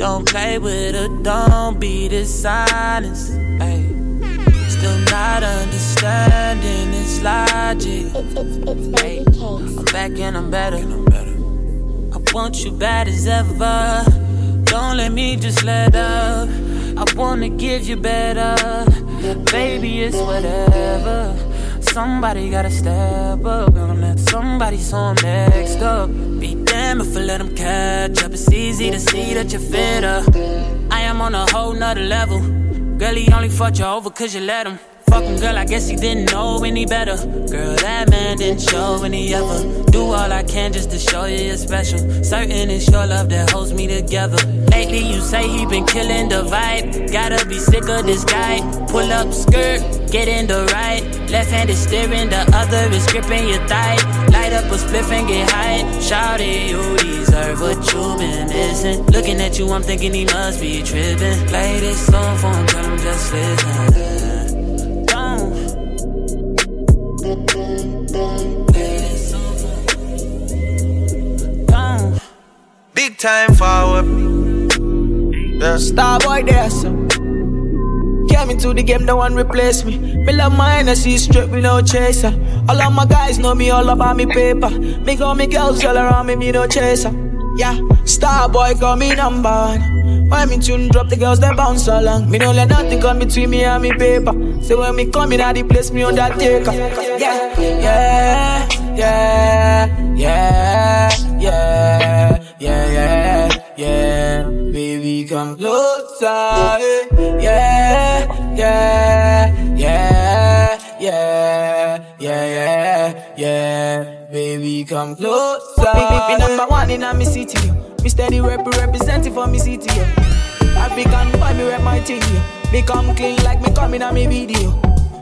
Don't play with her, don't be dishonest. Ay. Still not understanding its logic. Ay. I'm back and I'm better. I want you bad as ever. Don't let me just let up. I wanna give you better. Baby, it's whatever. Somebody gotta step up on that. Somebody so I'm next up. Be damn if I let them catch up. It's easy to see that you're fitter. I am on a whole nother level. Girl, he only fought you over cause you let him. Fucking girl, I guess he didn't know any better. Girl, that man didn't show any ever. Do all I can just to show you you're special. Certain it's your love that holds me together. Lately, you say he been killing the vibe. Gotta be sick of this guy. Pull up skirt, get in the right. Left hand is steering, the other is gripping your thigh. Light up a spliff and get high. Shout it, you deserve what you've been missing. Looking at you, I'm thinking he must be tripping. Play this song for him, tell him just listen. Big time forward. Yeah. Star boy there, so. Came into the game, no one replace me. Me love I see straight, me no chaser. All of my guys know me all about me paper. Me got me girls all around me, me no chaser. Yeah, star boy call me number one. When me tune drop, the girls they bounce along. Me don't let nothing come between me and me paper. So when me come in, I place me on that taker. Yeah, yeah, yeah, Baby, come closer. Be, be, be number one in my city, yo. Me steady rep representing for me city, yo. African boy, me rep my thing, yo. Me come clean like me coming on me video.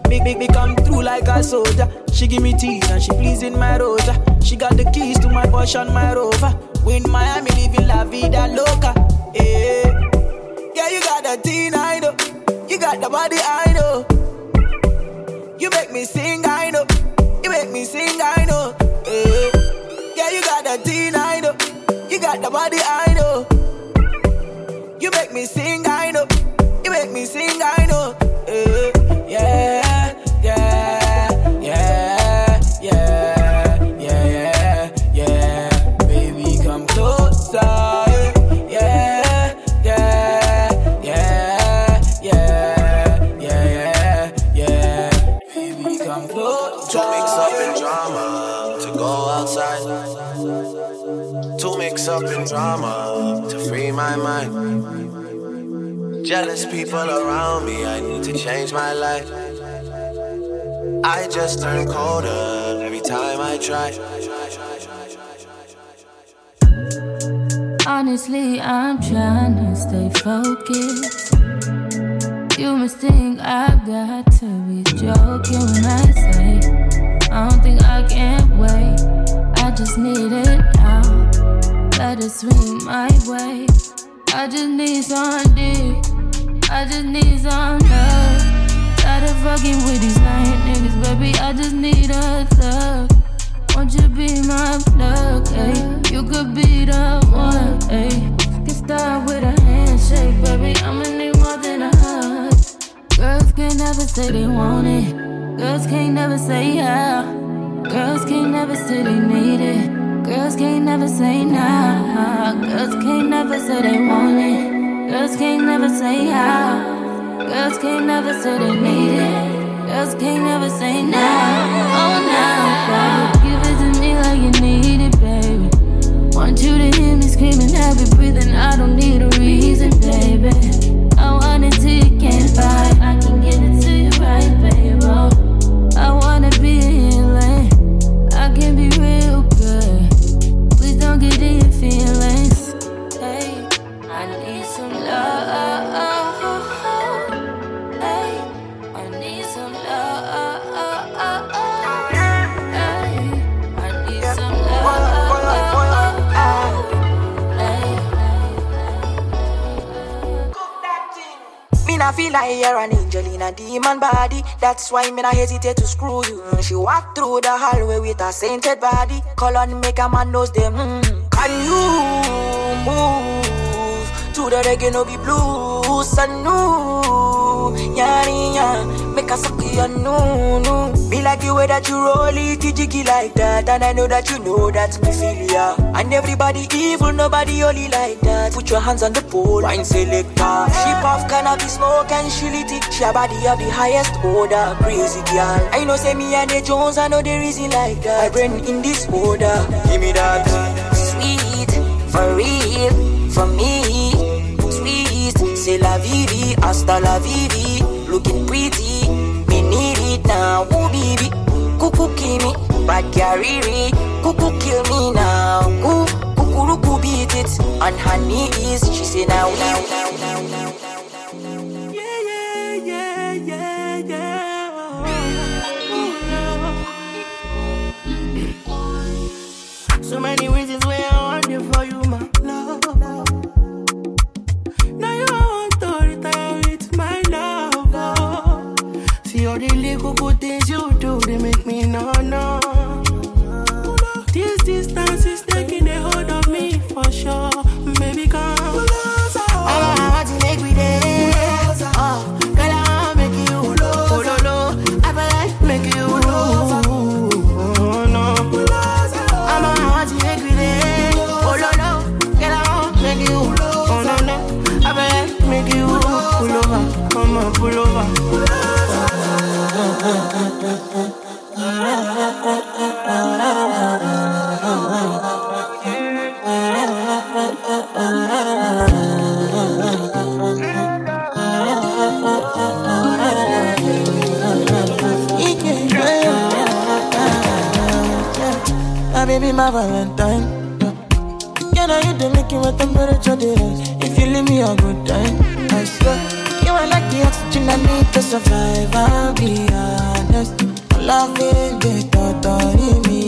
Big, big, big, come through like a soldier. She give me tea and she pleasing my rosa. She got the keys to my Porsche and my Rover. We in Miami living la vida loca. Yeah, yeah, you got the teen, I know. You got the body, I know. You make me sing, I know. You make me sing, I know. Yeah, yeah you got the teen, I know. You got the body, I know. You make me sing, I know. You make me sing, I know. Up in drama to free my mind. Jealous people around me, I need to change my life. I just turn colder every time I try. Honestly, I'm trying to stay focused. You must think I got to be joking when I say I don't think I can wait. I just need it now swing my way. I just need some dick. I just need some love. Tired of fucking with these lying niggas, baby. I just need a thug. Won't you be my plug, ayy? You could be the one, ayy. Get start with a handshake, baby. I'ma need more than a hug. Girls can't never say they want it. Girls can't never say yeah. Girls can't never say they need it. Girls can't never say nah. Girls can't never say they want it. Girls can't never say how. Girls can't never say they need it. Girls can't never say nah. Oh, nah, baby. Give it to me like you need it, baby. Want you to hear me screaming, heavy breathing. I don't need a reason, baby. I want it till you can't fight. I can give it to you right, baby. Oh, I wanna be in lane. I can be not feel like you're an angel in a demon body. That's why me not hesitate to screw you. She walk through the hallway with a sainted body. Call on make a man knows them. Mm. Can you move to the reggae no be blues. and know, yeah, yeah. Make a suck you no, no. Me like the way that you roll it, jiggy like that, and I know that you know that me feel ya. And everybody evil, nobody only like that. Put your hands on the pole, wine selector. She puff cannabis smoke and she lit it. She a body of the highest order, crazy girl. I know say me and the Jones, I know there is like that. My brain in this order, give me that sweet for real for me. Say la vie, hasta la vivi. Looking pretty, me need it now. Ooh, baby, cuckoo kill me, bad carry Cuckoo kill me now. Ooh, cuckoo beat it on her knees. She say now, now, now, now, now. So many the little good things you do, they make me no If you leave me a good time, I swear. You are like the oxygen I need to survive. I'll be honest. Loving the thought of me,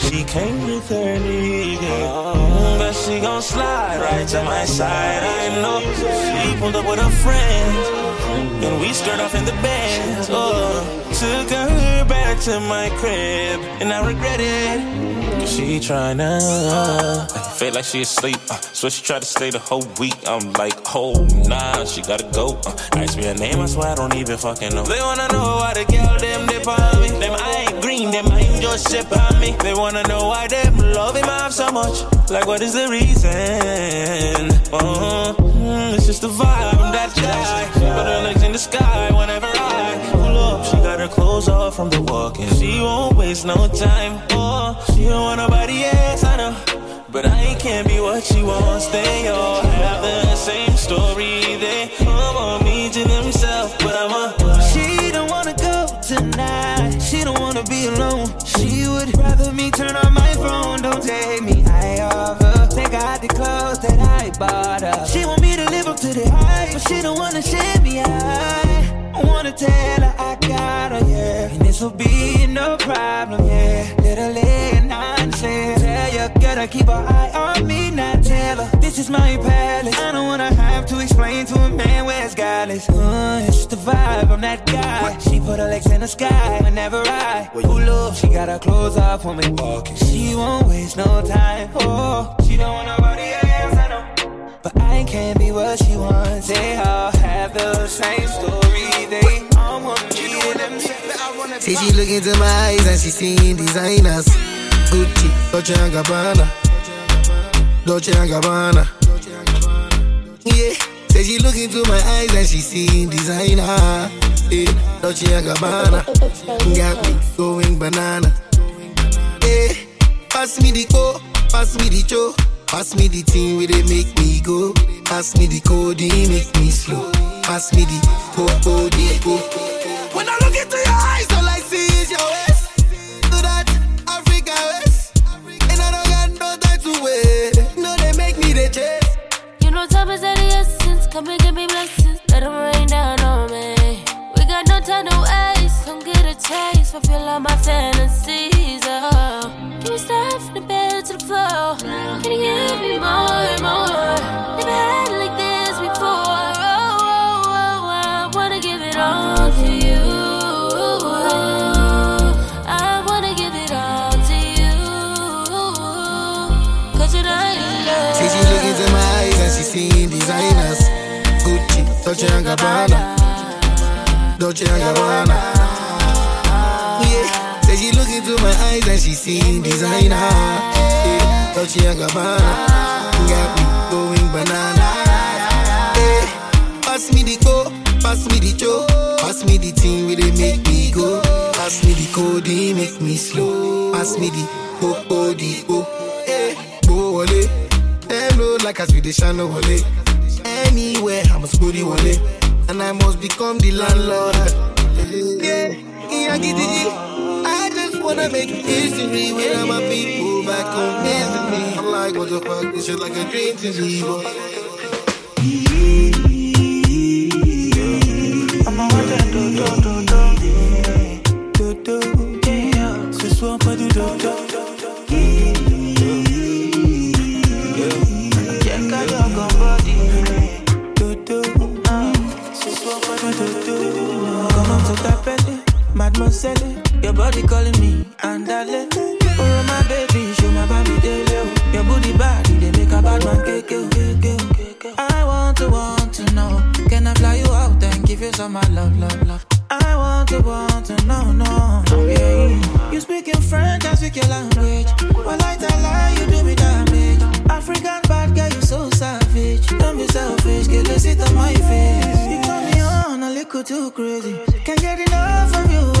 she came with her nigga. But she gon' slide right to my side. I know she pulled up with her friend. And we stirred off in the bed. Oh, took her back to my crib. And I regret it. Cause she tryna feel like she asleep. Uh, so she tried to stay the whole week. I'm like, oh nah, she gotta go. Uh, ask me her name, I swear I don't even fucking know. They wanna know why the girl them dip on me. Them I ain't green, them I ain't just ship on me. They wanna know why them love him off so much. Like what is the reason? Uh, mm, it's just the vibe, I'm that guy. Put her legs in the sky whenever I her clothes off from the walking. She won't waste no time. Oh, she don't want nobody else, I know. But I can't be what she wants. They all have the same story. They all want me to themselves, but I'm a. She don't wanna go tonight. She don't wanna be alone. She would rather me turn on my phone. Don't take me high off her. Take out the clothes that I bought her. She want me to live up to the hype, but she don't wanna share me. I wanna tell her I got her, yeah. And this will be no problem, yeah. Little late nonsense. Tell you, gotta keep her eye on me, not tell her. This is my palace. I don't wanna have to explain to a man where it's godless. Uh, it's just the vibe, I'm that guy. She put her legs in the sky whenever I pull up. She got her clothes off when we walking. She won't waste no time. Oh, she don't See she look into my eyes and she seeing designers. Gucci, Dolce and Gabbana, Dolce and Gabbana. Yeah, say she look into my eyes and she seeing designer. Yeah, Dolce and Gabbana, got me going banana. Yeah, pass me the co, pass me the cho, pass me the thing where they make me go. Pass me the code, make me slow. Pass me the co, code, go. When I look into your eyes, all I see is your waist. Do that Africa waist, and I don't got no time to wait. No, they make me. You know time is essence. Come and give me blessings. Rain down on me. We got no time to waste. Get a taste. Fulfill my fantasies. Oh. Can you start from the bed to the floor? Can you give me more and more? Never had Dolce and Gabbana, Dolce and Gabbana. Yeah, say she look into my eyes and she seeing designer. Yeah, Dolce and Gabbana, got me going banana. Yeah, pass me the co, pass me the cho, pass me the thing where they make me go. Pass me the code, make me slow. Pass me the co, code, go. Yeah, go wale. Them know like as we shine no wale. Anywhere I must go the wale, and I must become the landlord. Yeah, yeah, get it. I just wanna make history with all my people back home visiting me. I'm like, what the fuck? This shit like a dream to me, boy. I'ma want that do do do do do do yeah. Ce soir pas de do do mademoiselle? Your body calling me, andale. Oh my baby, show my baby daily. Your booty body, they make a bad man you. I want to want to know, can I fly you out and give you some my love, love, love? I want to want to know, no, yeah. You speak in French, I speak your language. Well, I tell lie, you do me damage. African bad girl, you so savage. Don't be selfish, get let's sit on my face. You turn me on a little too crazy. Can't get enough of you,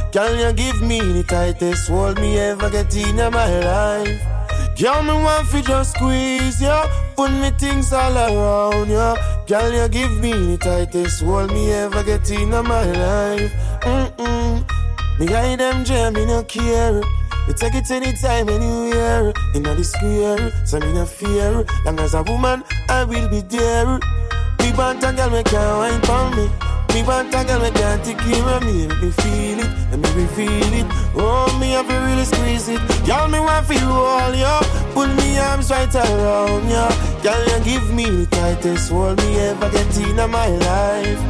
Girl, you give me the tightest hold me ever get in my life. Girl, me want for just squeeze you. Put me things all around you. Girl, you give me the tightest hold me ever get in my life. Mm-mm. Me guide them jam, me no care. You take it anytime, anywhere. In the square, so me no fear. Long as a woman, I will be there. Me want a girl, me can't wine for me. Me want a girl, me can't take me. Let me feel it, let me feel it. Oh, me have to really squeeze it. Girl, me want feel all yo. Put me arms right around ya. Girl, you give me the tightest hold me ever get in my life.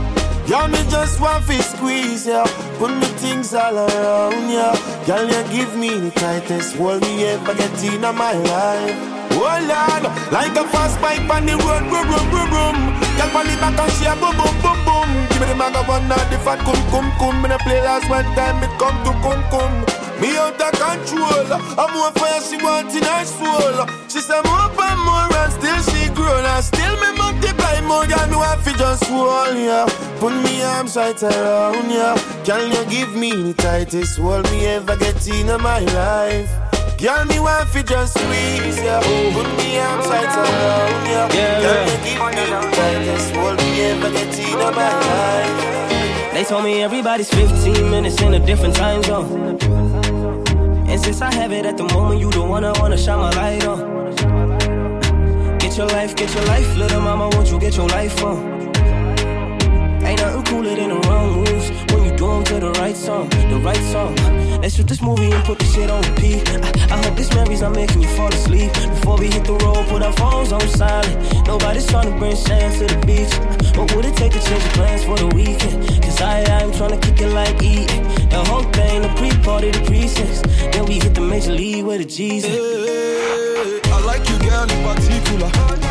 Girl, me just want to squeeze ya. Put me things all around ya. Girl, you give me the tightest hold me ever get in my life. Oh Lord, like a fast bike on the road, boom, boom, boom, boom. Girl, on the back and she a boom, boom, boom, boom. Give me the maga one, not the fat cum, cum, cum. Me play last one time, it come to cum, cum. Me out of control. I'm more fire she want in her soul. She say more and more and still she grow. And still me multiply more. Girl, me want fi just hold ya. Put me arms right around ya. Can you give me the tightest hold me ever get in my life? Girl, me want fi just squeeze ya. Put me arms right around ya. Yeah, Can you give me the tightest hold me ever get in my life? They told me everybody's 15 minutes in a different time zone. And since I have it at the moment, you the one I wanna shine my light on. Get your life, get your life, little mama, won't you get your life on? Ain't nothing cooler than the wrong moves when you do 'em to the right song, the right song. Let's shoot this movie and put the shit on repeat. I, I hope this memories not making you fall asleep. Before we hit the road, put our phones on silent. Nobody's trying to bring sand to the beach. What would it take to change the plans for the weekend? Cause I, I'm trying to kick it like E. The whole thing, the pre-party, the pre-sex. Then we hit the major league with the G's. I like you, girl, in particular.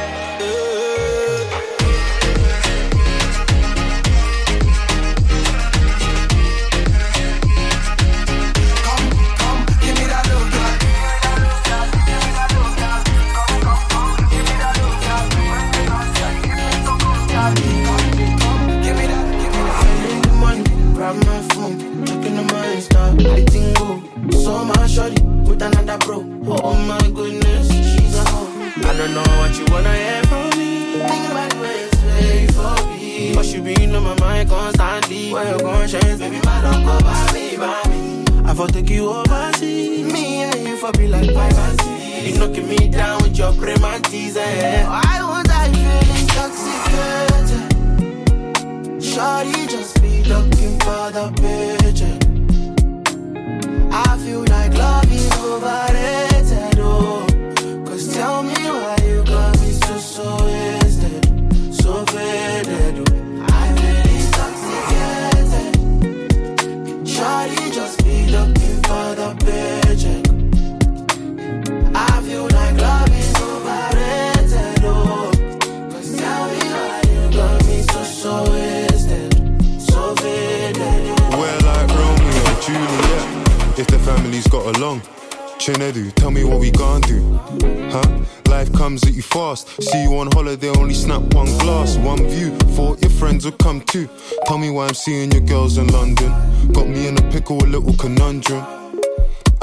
Oh my goodness, she's a hoe. I don't know what you wanna hear from me. Thinking about the way it's for me. But you been on my mind constantly. Where you gon' change, baby, my don't go by me, by me. I for take you overseas. Me and you for be like privacy. You knocking me down with your prematis, eh? I want I feel intoxicated. Shawty just be looking for the paycheck. I feel like love is overrated, got along. Chinedu, tell me what we gon' do. Huh? Life comes at you fast. See you on holiday, only snap one glass, one view. Thought your friends would come too. Tell me why I'm seeing your girls in London. Got me in a pickle, a little conundrum.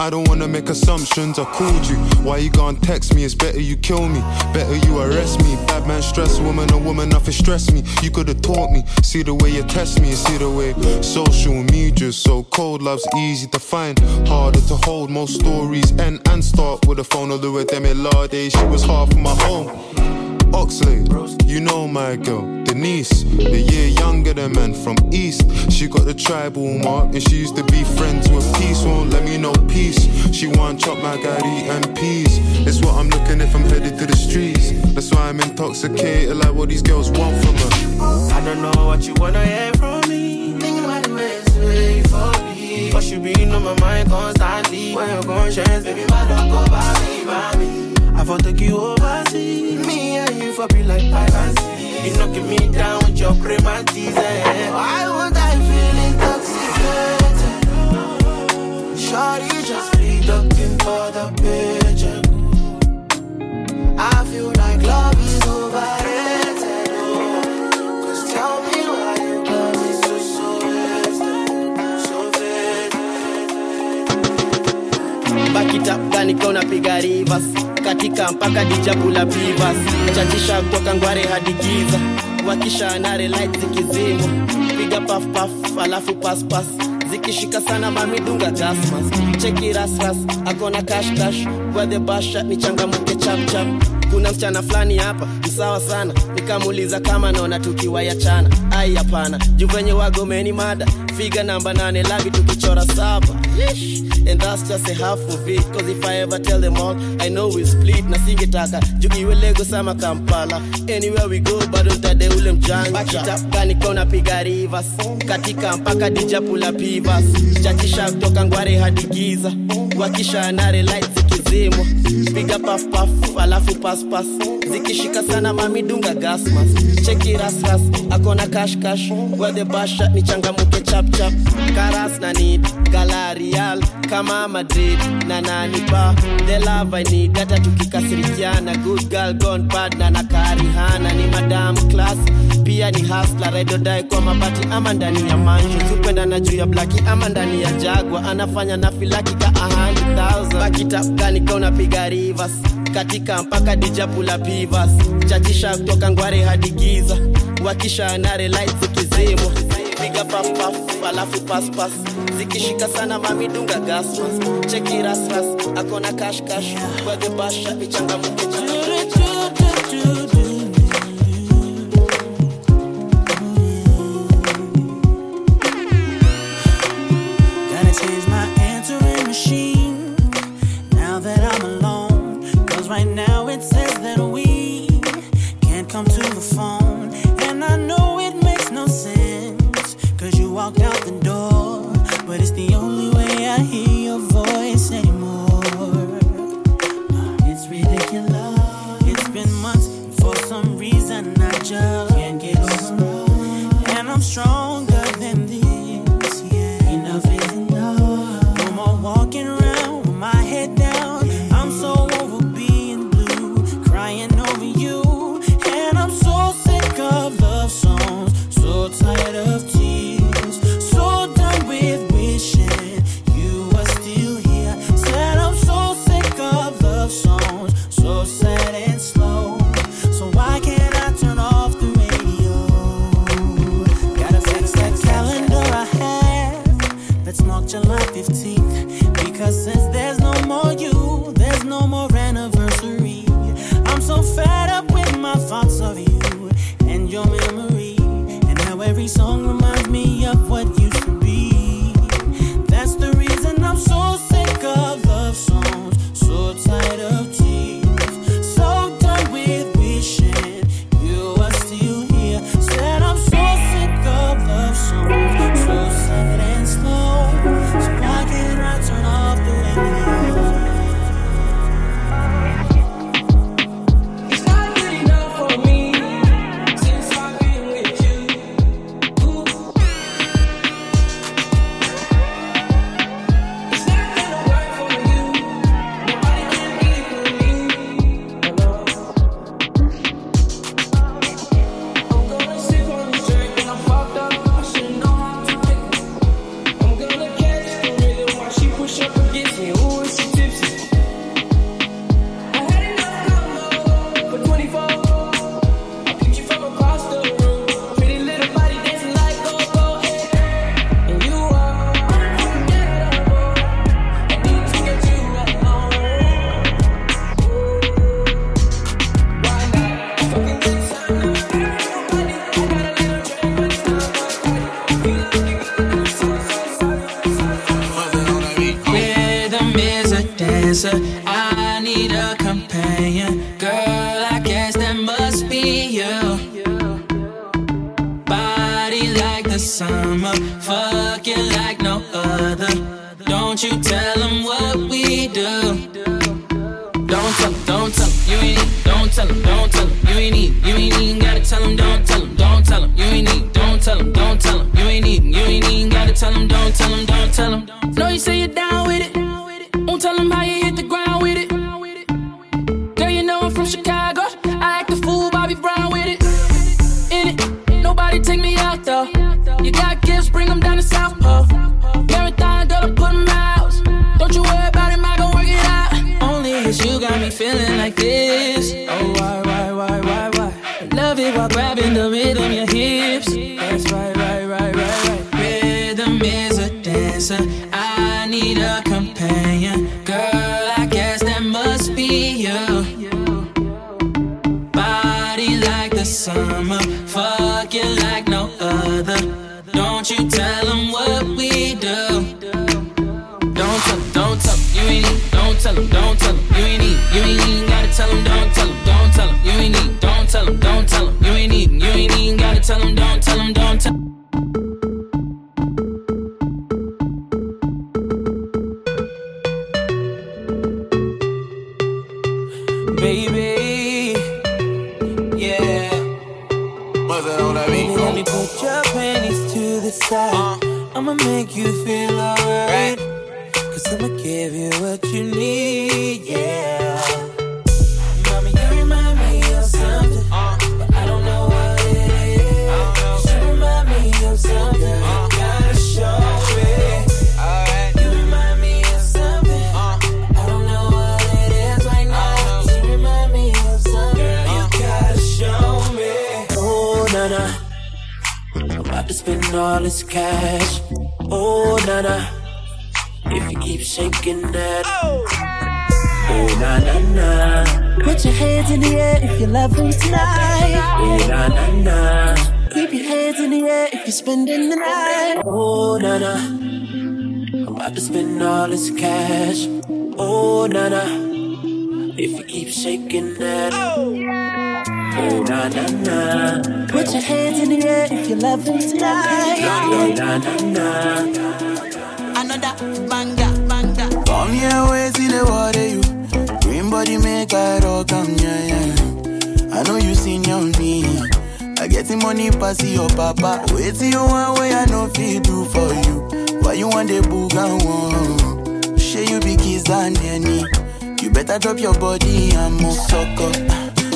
I don't wanna make assumptions. I called you. Why you gonna text me? It's better you kill me. Better you arrest me. Bad man stress woman, a woman nothing stress me. You could've taught me. See the way you test me. See the way social media's so cold. Love's easy to find, harder to hold. Most stories end and start with a phone. Although law days, she was half my home. Oxley, you know my girl, Denise, a year younger than man from East. She got the tribal mark and she used to be friends with peace. Won't let me know peace. She want chop my gari and peas. It's what I'm looking if I'm headed to the streets. That's why I'm intoxicated, like what these girls want from her. I don't know what you wanna hear from me. Thinking about the way it's way for me. Cause you been on my mind constantly. When you're conscious, baby, my don't go by me, by me. I for take you overseas. Me and you for be like privacy. You knocking me down with your prematis, eh? I want I feel intoxicated. Shorty just be looking for the picture. I feel like love is overrated. Cause tell me why you got me so, so wasted, so faded. Back it up gani kona piga rivers katika mpaka dijabula bivas chatisha kutoka ngware hadi giza. Wakisha nare light zikizimwa. Piga paf paf alafu pas pas zikishika sana mamidunga gasmas cheki rasras akona kashkash cash. Basha ni changamuke chap chap. Kuna msichana fulani hapa msawa sana. Nikamuuliza kama naona tukiwayachana ya chana. Ai hapana. Juvenye wagomeni mada. Figa namba nane lavi tukichora saba. And that's just a half of it. Cause if I ever tell them all I know we split. Na singetaka juu iwe Lagos ama Kampala. Anywhere we go bado ntade ule mjanja kanikona piga rivers. Katika mpaka dijapula pivas. Chachisha kutoka ngware hadi giza. Wakisha nare light zikizimwa piga paf paf alafu pas pas zikishika sana mamidunga gasmas cheki rasras akona kashkash wedhebasha ni changamuke chapchap karas na nid galarial kama madrid. Na nanipa the love tukikasirikiana good girl gone bad na nakarihana ni madam class pia ni hasla redodai kwa mabati ama ndani ya manjo. Zupenda na juu ya blaki ama ndani ya jagwa anafanya na ka 100,000 bakitapganika unapiga rivers katika mpaka dijapula pivas. Chachisha kutoka ngware hadi giza. Wakisha nare light zikizimwa. Piga papaf alafu paspas zikishika sana mamidunga gasmas. Cheki rasras akona kashkash wagebasha ichangamuke changamuke other. Don't you tell them what we do. Don't tell them, don't tell them, you ain't, don't tell them, don't tell them, you ain't, you ain't gotta tell them, don't. You feel all this cash. Oh, na na. If you keep shaking that. Oh. oh, na na na. Put your hands in the air if you love me tonight. Oh, na na na. Another banger, banger. Come here, wait till the water you. Green body make I rock am, yeah, yeah. I know you seen on me. I get the money pass your papa. Wait till you want way I know fit do for you. Why you want the book and one? Share you be kiss and any. You better drop your body and move sucker.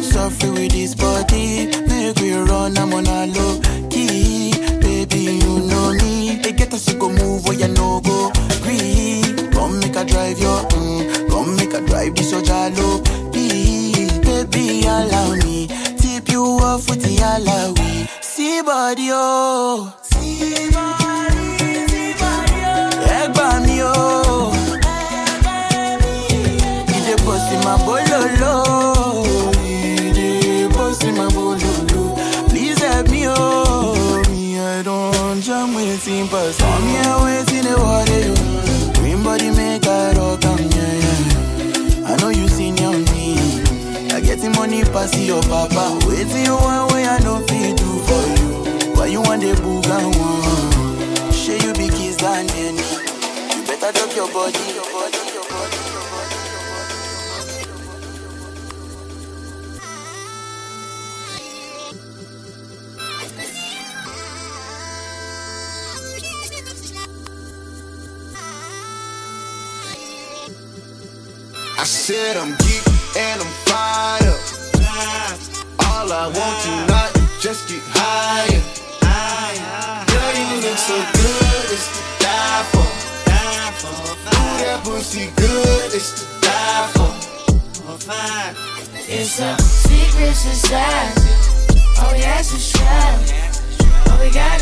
Suffer with this body. Make we run, I'm on a low key. Baby, you know me. They get us to go move where you no go. Green. Come make a drive your, mm. Come make a drive this your jalo. Baby, allow me. Tip you off with the alawi. See body, oh. See body. Please help me, oh. Me, I don't jam waiting pass. Come here, waiting the water. Green make I yeah. I know you seen on me. I get the money pass your papa. Waiting you want way I know fit do for you. Why you want the book and one? Share you be kiss and any. Your body, your body. I said I'm geek and I'm fired up. All I want tonight is just get higher. Girl, you look so good, it's to die for. Ooh, that pussy good, it's to die for. It's a secret society. Oh, All we ask is try. All we got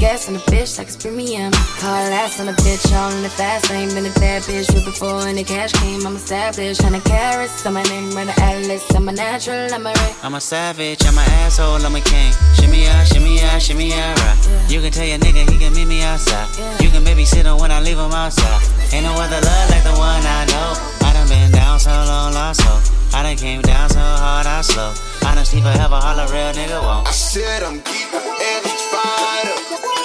Gas on a bitch, like it's premium. Hard ass on a bitch, all in the fast lane. Been a bad bitch with before the cash came. I'm established. Hundred carats, on my name, run atlas. I'm a natural, I'm a ray. I'm a savage, I'm an asshole, I'm a king. Shimmy out, shimmy out, shimmy out, right. You can tell your nigga he can meet me outside. You can babysit him when I leave him outside. Ain't no other love like the one I know. Been down so long, lost hope. I done came down so hard, I slow. Honesty forever, all a real nigga won't. I said I'm geek and I'm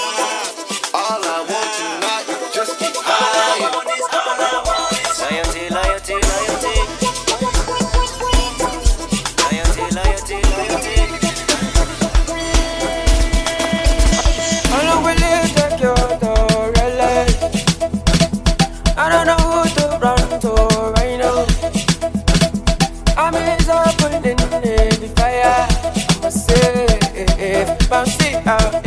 safe, but see out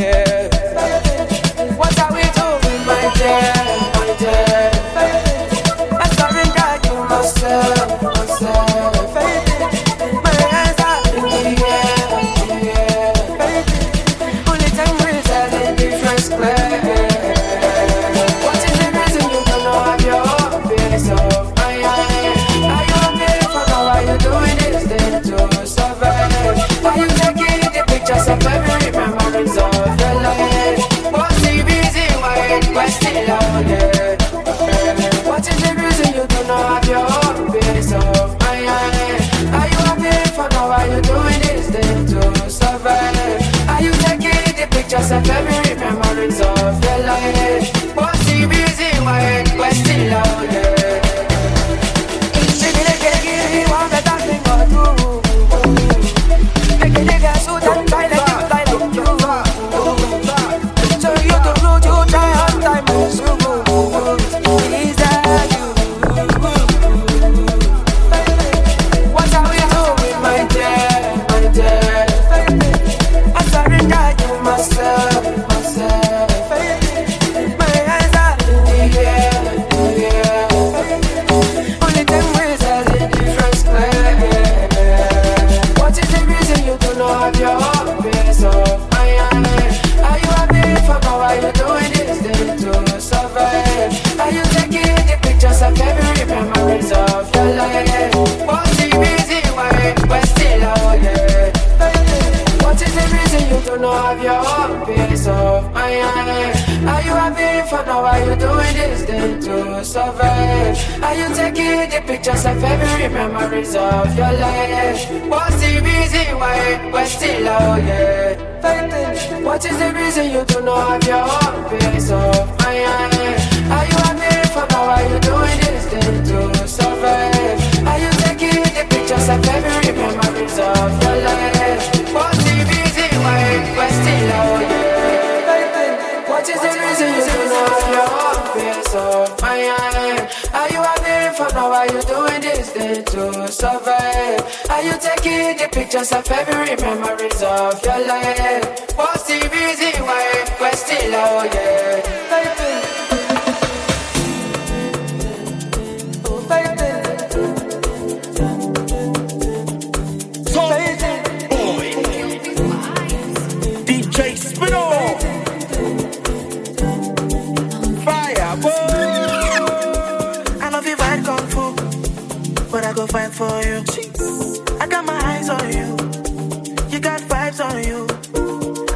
why we're still out here? Fighting. What is the reason you do not have your own peace of mind? Are you happy for now? Are you doing this thing to survive? Are you taking the pictures of every memories of your life? What's the reason why we're still out? Fighting. What is the reason you do not have your own peace of mind? Are you happy for now? Are you doing this thing to survive? Are you taking the pictures of every memories of your life? What's the reason why we're still out here? Fighting. Oh, fighting. DJ Spinall. Fire, boy. I love you fight kung fu, but I go fight for you. I got my eyes on you. You got vibes on you.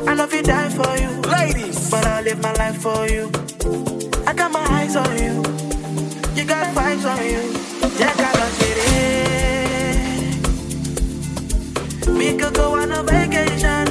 I love you, die for you. Ladies, but I'll live my life for you. I got my eyes on you. You got vibes on you. Yeah, I got on We could go on a vacation.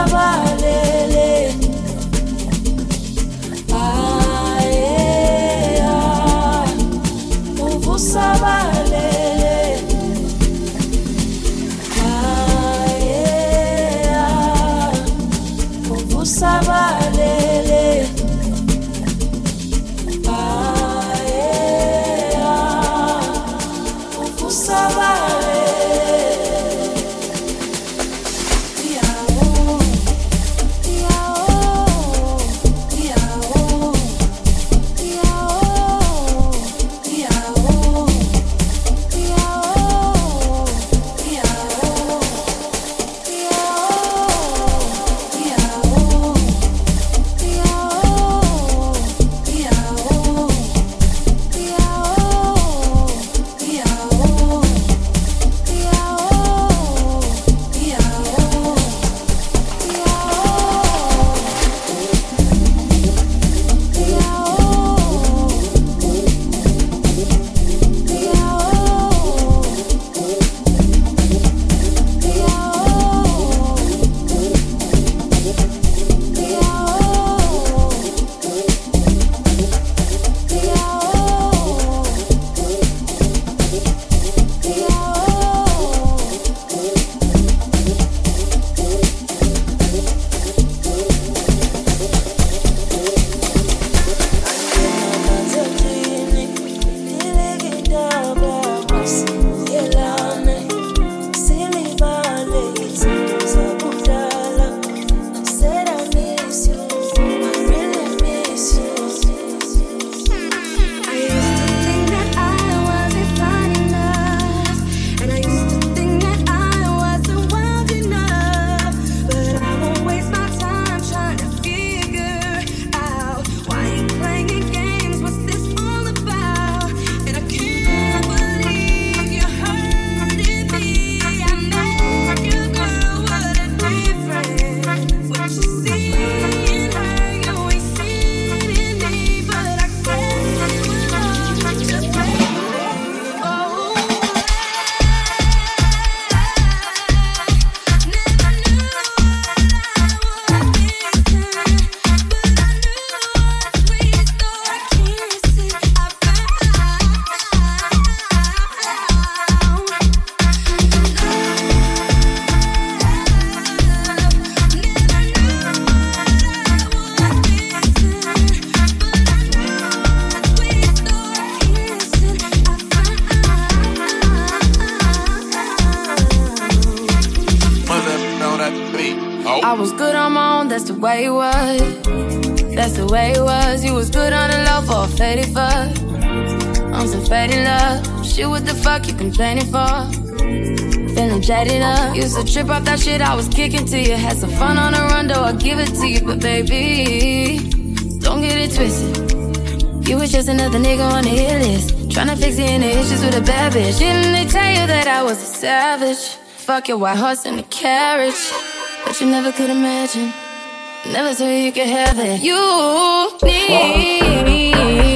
Uvusabalele Trip off that shit I was kicking to you. Had some fun on the run, though I give it to you. But baby, don't get it twisted. You was just another nigga on the hit list. Tryna fix any issues with a bad bitch. Didn't they tell you that I was a savage? Fuck your white horse and a carriage. But you never could imagine. Never thought you could have it. You needed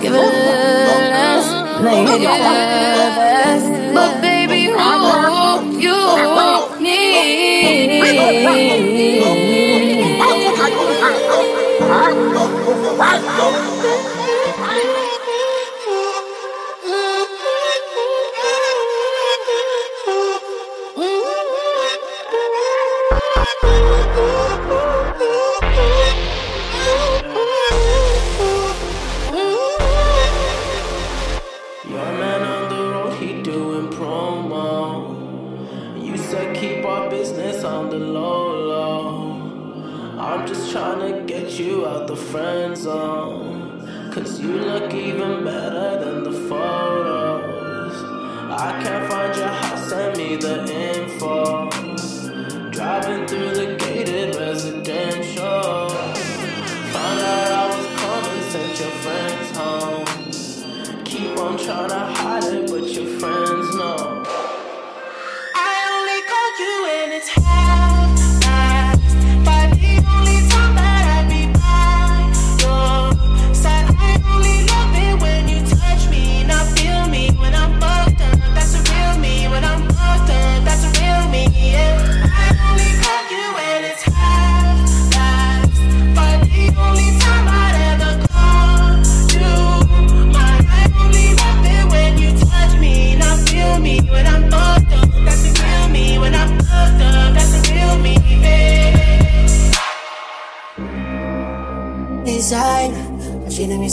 Give it you hit it fast. But baby,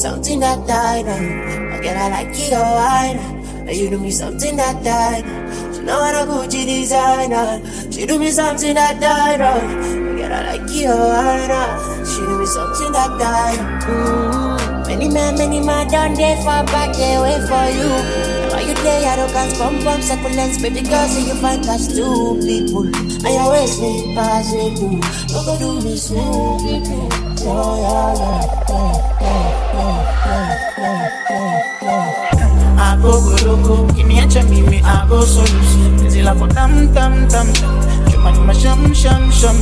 something that died. Uh. I get I like it, oh, I. You do me something that died. Uh. She know I'm a Gucci designer. She uh. do me something that died. I get I like it, oh, I. She do me something that died. Mm. Many men, many man done there for back, they wait for you. You? I don't cast pump pump succulents, baby girl, say you find catch two people. You always me pass me. Don't go do me smooth, people. Yeah, yeah, yeah. agogoloko kiniacha mimi ago solusi zilako tam tam tam tam chumani masham sham sham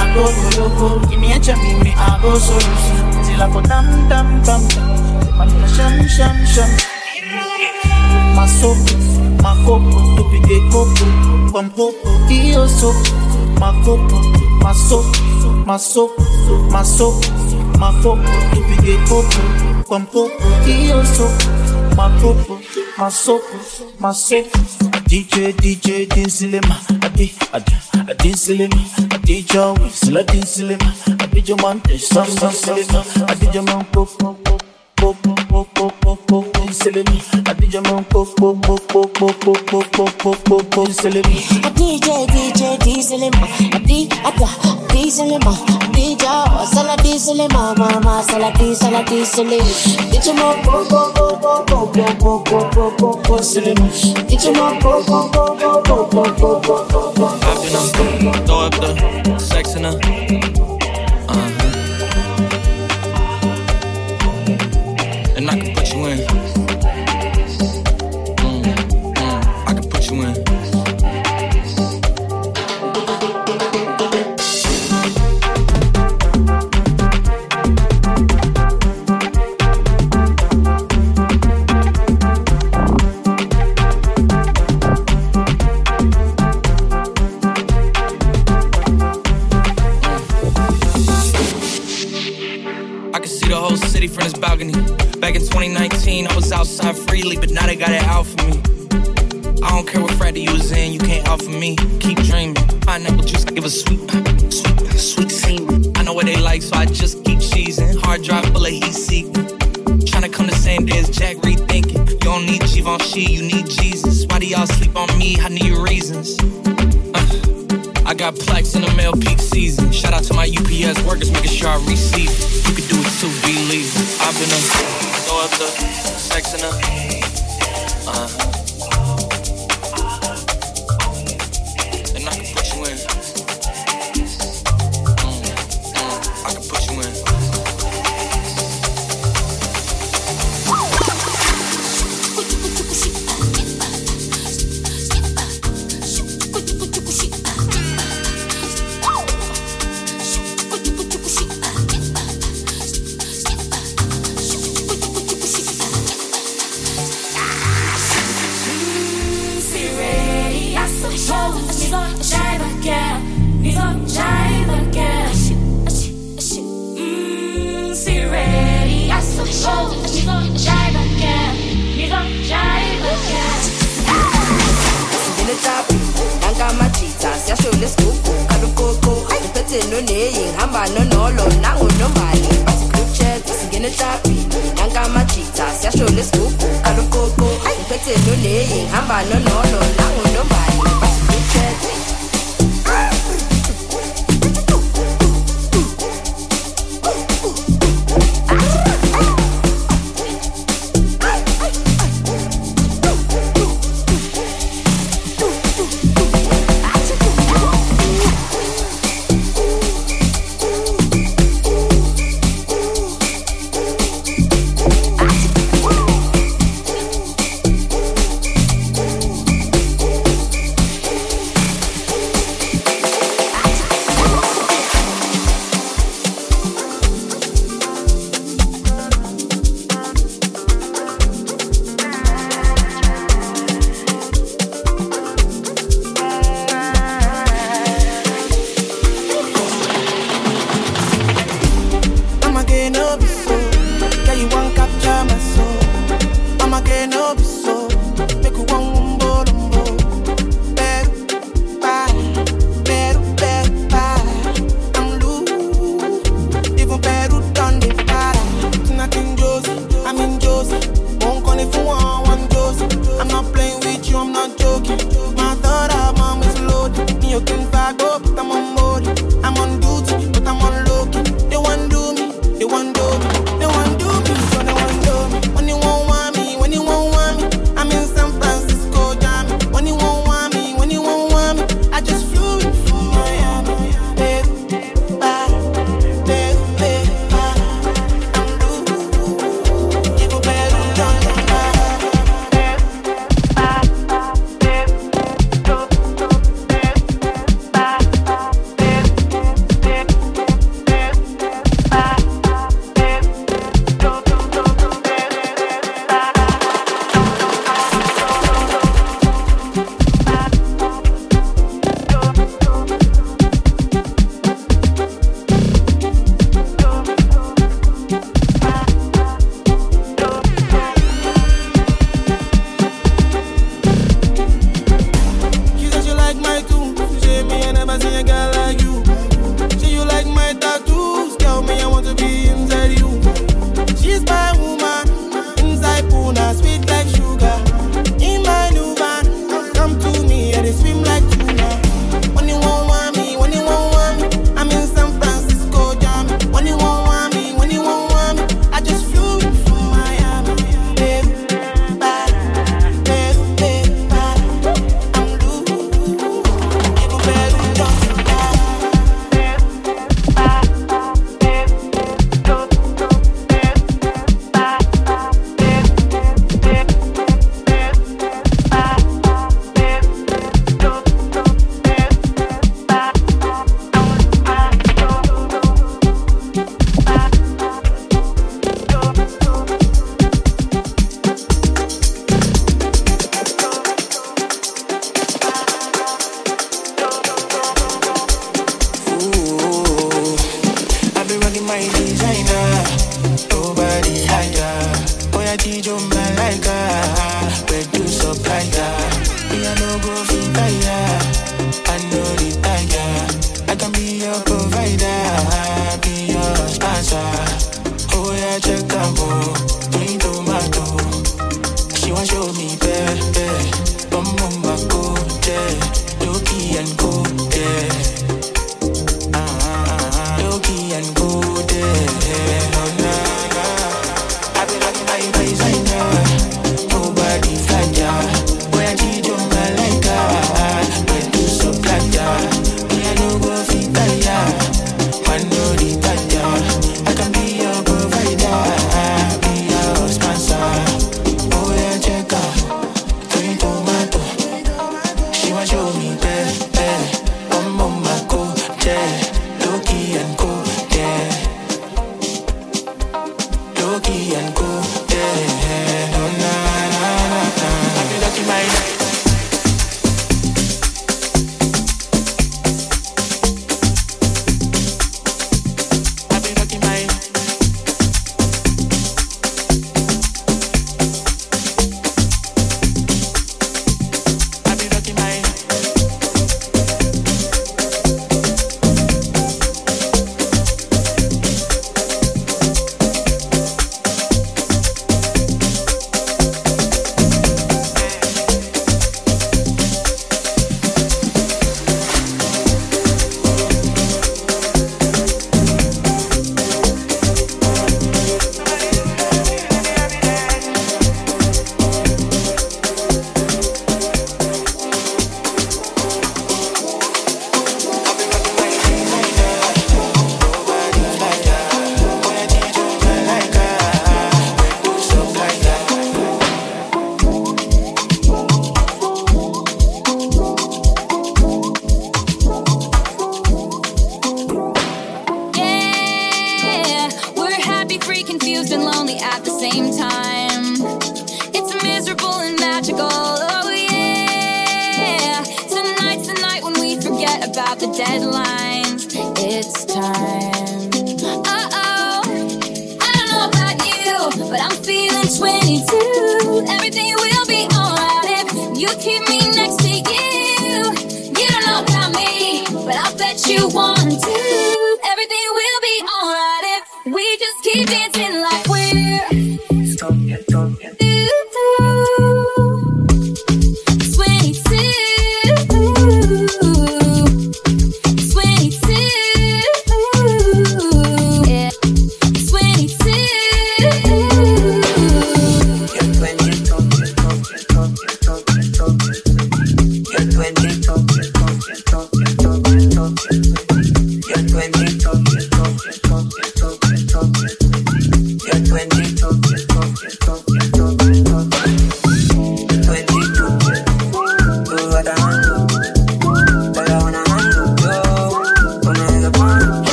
agogoloko kiniacha solusi tam tam tam tam chumani masham sham sham masoko makopo tupige kopo kwa mkopo iyo soko makopo masoko masoko masoko makopo tupige kopo kwa mkopo iyo soko makopo masoko masoko DJ DJ dinsilema adi adi adinsilema adija wisla dinsilema adija man sam sam silema adija man kopo adi jamante, sam, sam, silema, adi jamante, popo, popo, popo, popo, popo, din silema, adi jamante, popo, popo, popo, popo, popo, popo, din silema. DJ, DJ, diesel Adi, ada, diesel ma DJ, sala diesel ma Mama, sala diesel, sala diesel DJ mo, go, go, go, go, go, go, go, go, go, go, go, silema DJ mo, go, go, go, go, go, go, go, go, go, go I've been up, throw up the sex in her. And I can ngithole isigugu kalugogo ngiphethe noneyi ngihamba nonolo nangu nombali bathi group chat singene hlabi nanka amajita siyashola isigugu kalugogo ngiphethe noneyi ngihamba nonolo nangu nombali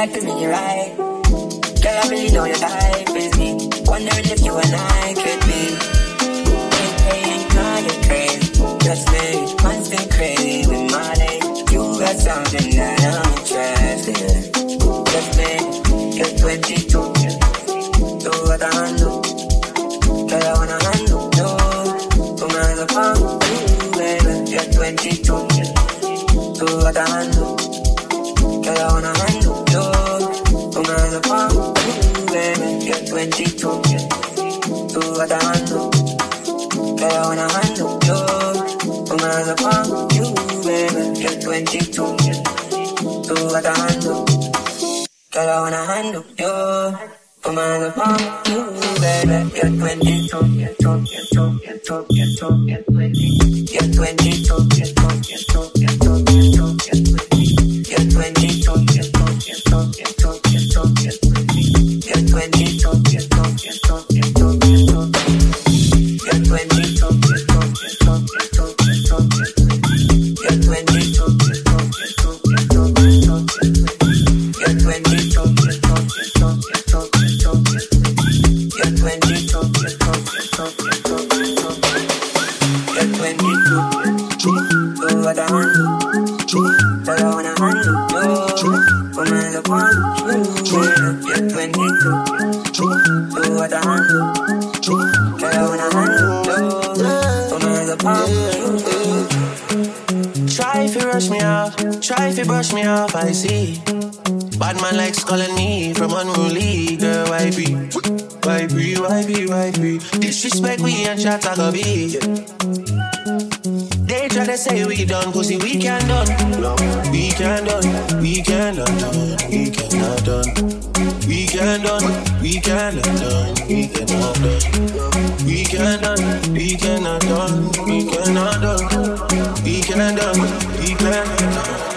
like to you right? Girl, I really know your type is me. Wondering if you and I could be. Hey, hey, girl, you're crazy. Just me, must been crazy with my name. You got something that I'm interested in. Just me, you're 22. Do what I handle. Girl, I wanna handle you. Put my hands upon you, baby. You're 22. Do what I handle. Girl, I wanna handle tú, tú atajando, pero aún amando yo, I'm eyes upon you, baby, you're 22, tú atajando, pero aún amando yo, I'm eyes upon you, baby, you're 22, tú Try if you rush me off, try if you brush me off, I see. Bad man likes calling me from unruly, girl, why be? Why be, why be, why be? Disrespect we and chat I go be. Try to say we done, pussy we can done. No, We can done, we cannot done, we cannot done. We can done, we cannot done, we cannot done. We can done, we cannot done, we cannot done. We can done, we cannot done.